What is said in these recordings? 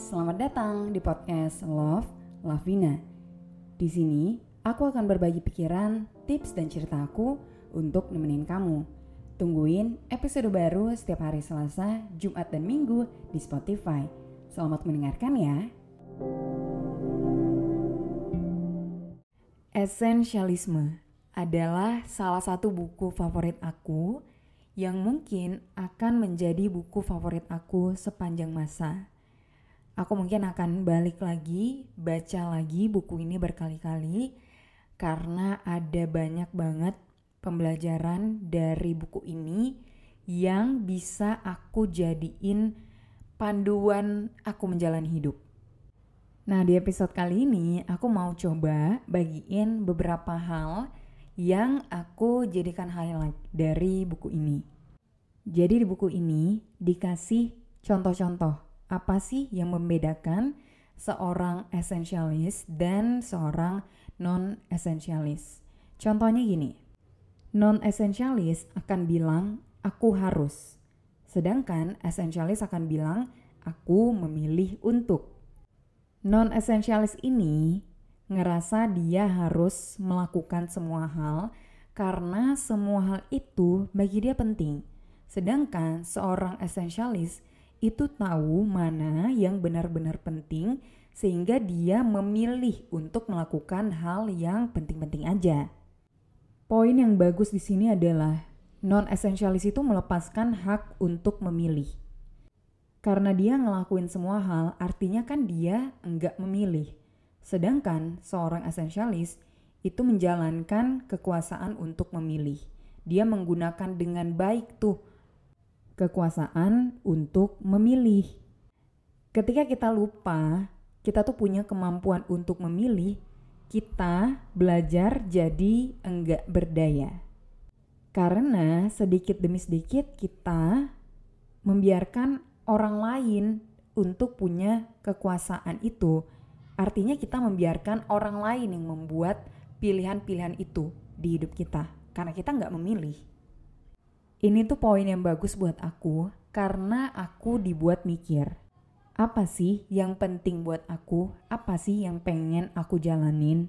Selamat datang di podcast Love Lavina. Di sini, aku akan berbagi pikiran, tips, dan cerita aku untuk nemenin kamu. Tungguin episode baru setiap hari Selasa, Jumat, dan Minggu di Spotify. Selamat mendengarkan ya. Esensialisme adalah salah satu buku favorit aku yang mungkin akan menjadi buku favorit aku sepanjang masa. Aku mungkin akan balik lagi, baca lagi buku ini berkali-kali karena ada banyak banget pembelajaran dari buku ini yang bisa aku jadiin panduan aku menjalani hidup. Nah, di episode kali ini aku mau coba bagiin beberapa hal yang aku jadikan highlight dari buku ini. Jadi di buku ini dikasih contoh-contoh apa sih yang membedakan seorang esensialis dan seorang non-esensialis. Contohnya gini, non-esensialis akan bilang aku harus, sedangkan esensialis akan bilang aku memilih untuk. Non-esensialis ini ngerasa dia harus melakukan semua hal karena semua hal itu bagi dia penting. Sedangkan seorang esensialis itu tahu mana yang benar-benar penting sehingga dia memilih untuk melakukan hal yang penting-penting aja. Poin yang bagus di sini adalah non-esensialis itu melepaskan hak untuk memilih. Karena dia ngelakuin semua hal, artinya kan dia enggak memilih. Sedangkan seorang esensialis itu menjalankan kekuasaan untuk memilih. Dia menggunakan dengan baik tuh kekuasaan untuk memilih. Ketika kita lupa, kita tuh punya kemampuan untuk memilih, kita belajar jadi enggak berdaya. Karena sedikit demi sedikit kita membiarkan orang lain untuk punya kekuasaan itu. Artinya kita membiarkan orang lain yang membuat pilihan-pilihan itu di hidup kita. Karena kita nggak memilih. Ini tuh poin yang bagus buat aku karena aku dibuat mikir. Apa sih yang penting buat aku? Apa sih yang pengen aku jalanin?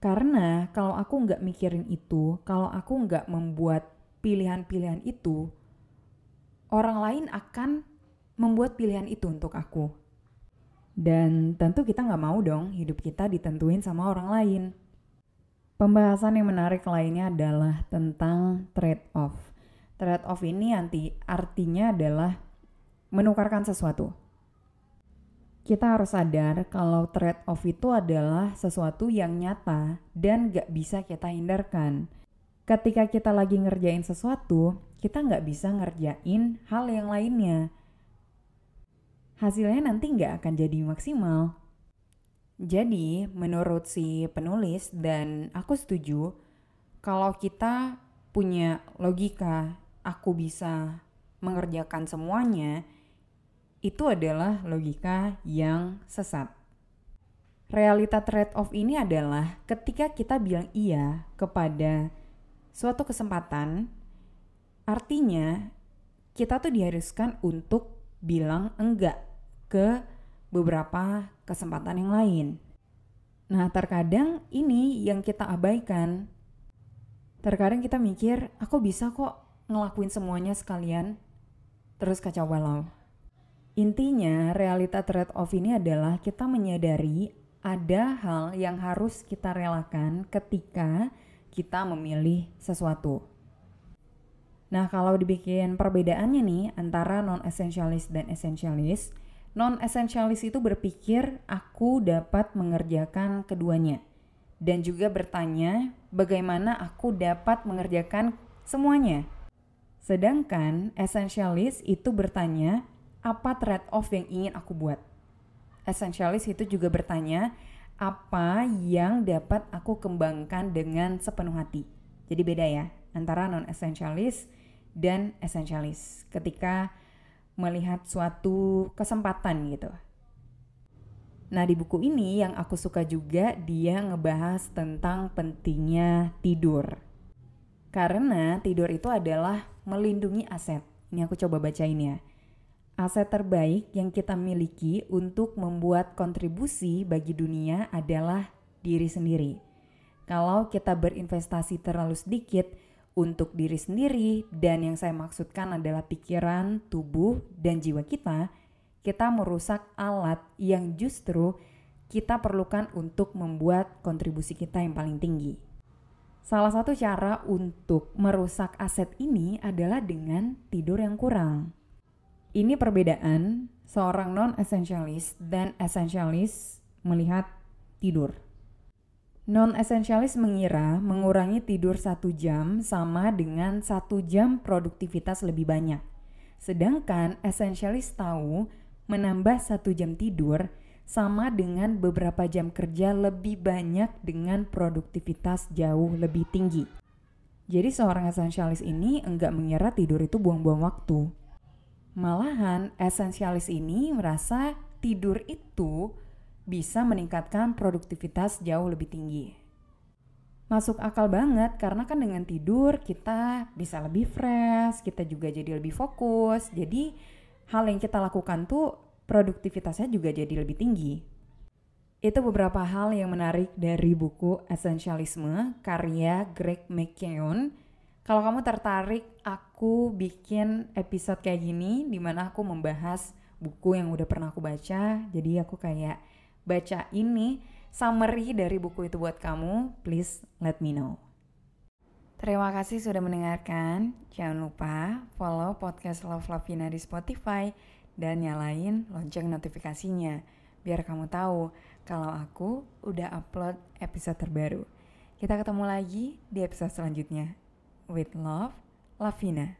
Karena kalau aku nggak mikirin itu, kalau aku nggak membuat pilihan-pilihan itu, orang lain akan membuat pilihan itu untuk aku. Dan tentu kita nggak mau dong hidup kita ditentuin sama orang lain. Pembahasan yang menarik lainnya adalah tentang trade-off Trade off ini anti artinya adalah menukarkan sesuatu. Kita harus sadar kalau trade off itu adalah sesuatu yang nyata dan gak bisa kita hindarkan. Ketika kita lagi ngerjain sesuatu, kita nggak bisa ngerjain hal yang lainnya. Hasilnya nanti nggak akan jadi maksimal. Jadi, menurut si penulis dan aku setuju, kalau kita punya logika aku bisa mengerjakan semuanya, itu adalah logika yang sesat. Realita trade-off ini adalah ketika kita bilang iya kepada suatu kesempatan, artinya kita tuh diharuskan untuk bilang enggak ke beberapa kesempatan yang lain. Nah, terkadang ini yang kita abaikan. Terkadang kita mikir, aku bisa kok ngelakuin semuanya sekalian, terus kacau balau. Intinya, realita trade-off ini adalah kita menyadari ada hal yang harus kita relakan ketika kita memilih sesuatu. Nah, kalau dibikin perbedaannya nih antara non-essentialis dan essentialis, non-essentialis itu berpikir aku dapat mengerjakan keduanya. dan juga bertanya bagaimana aku dapat mengerjakan semuanya. Sedangkan essentialist itu bertanya apa trade-off yang ingin aku buat. Essentialist itu juga bertanya apa yang dapat aku kembangkan dengan sepenuh hati. Jadi beda ya antara non-essentialist dan essentialist ketika melihat suatu kesempatan gitu. Nah di buku ini yang aku suka juga dia ngebahas tentang pentingnya tidur. Karena tidur itu adalah melindungi aset. Ini aku coba bacain ya. Aset terbaik yang kita miliki untuk membuat kontribusi bagi dunia adalah diri sendiri. Kalau kita berinvestasi terlalu sedikit untuk diri sendiri dan yang saya maksudkan adalah pikiran, tubuh, dan jiwa kita, kita merusak alat yang justru kita perlukan untuk membuat kontribusi kita yang paling tinggi. Salah satu cara untuk merusak aset ini adalah dengan tidur yang kurang. Ini perbedaan seorang non-essentialist dan essentialist melihat tidur. Non-essentialist mengira mengurangi tidur satu jam sama dengan satu jam produktivitas lebih banyak. Sedangkan essentialist tahu menambah satu jam tidur sama dengan beberapa jam kerja lebih banyak dengan produktivitas jauh lebih tinggi. Jadi seorang esensialis ini enggak mengira tidur itu buang-buang waktu. Malahan esensialis ini merasa tidur itu bisa meningkatkan produktivitas jauh lebih tinggi. Masuk akal banget karena kan dengan tidur kita bisa lebih fresh, kita juga jadi lebih fokus. Jadi hal yang kita lakukan tuh produktivitasnya juga jadi lebih tinggi. Itu beberapa hal yang menarik dari buku Essentialisme karya Greg McKeown. Kalau kamu tertarik, aku bikin episode kayak gini di mana aku membahas buku yang udah pernah aku baca. Jadi aku kayak baca ini summary dari buku itu buat kamu. Please let me know. Terima kasih sudah mendengarkan. Jangan lupa follow podcast Love Lavina di Spotify dan nyalain lonceng notifikasinya biar kamu tahu kalau aku udah upload episode terbaru. Kita ketemu lagi di episode selanjutnya. With love, Lavina.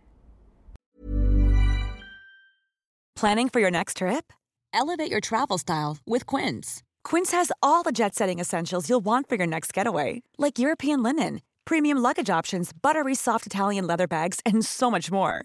Planning for your next trip? Elevate your travel style with Quince. Quince has all the jet-setting essentials you'll want for your next getaway, like European linen premium luggage options, buttery soft Italian leather bags, and so much more.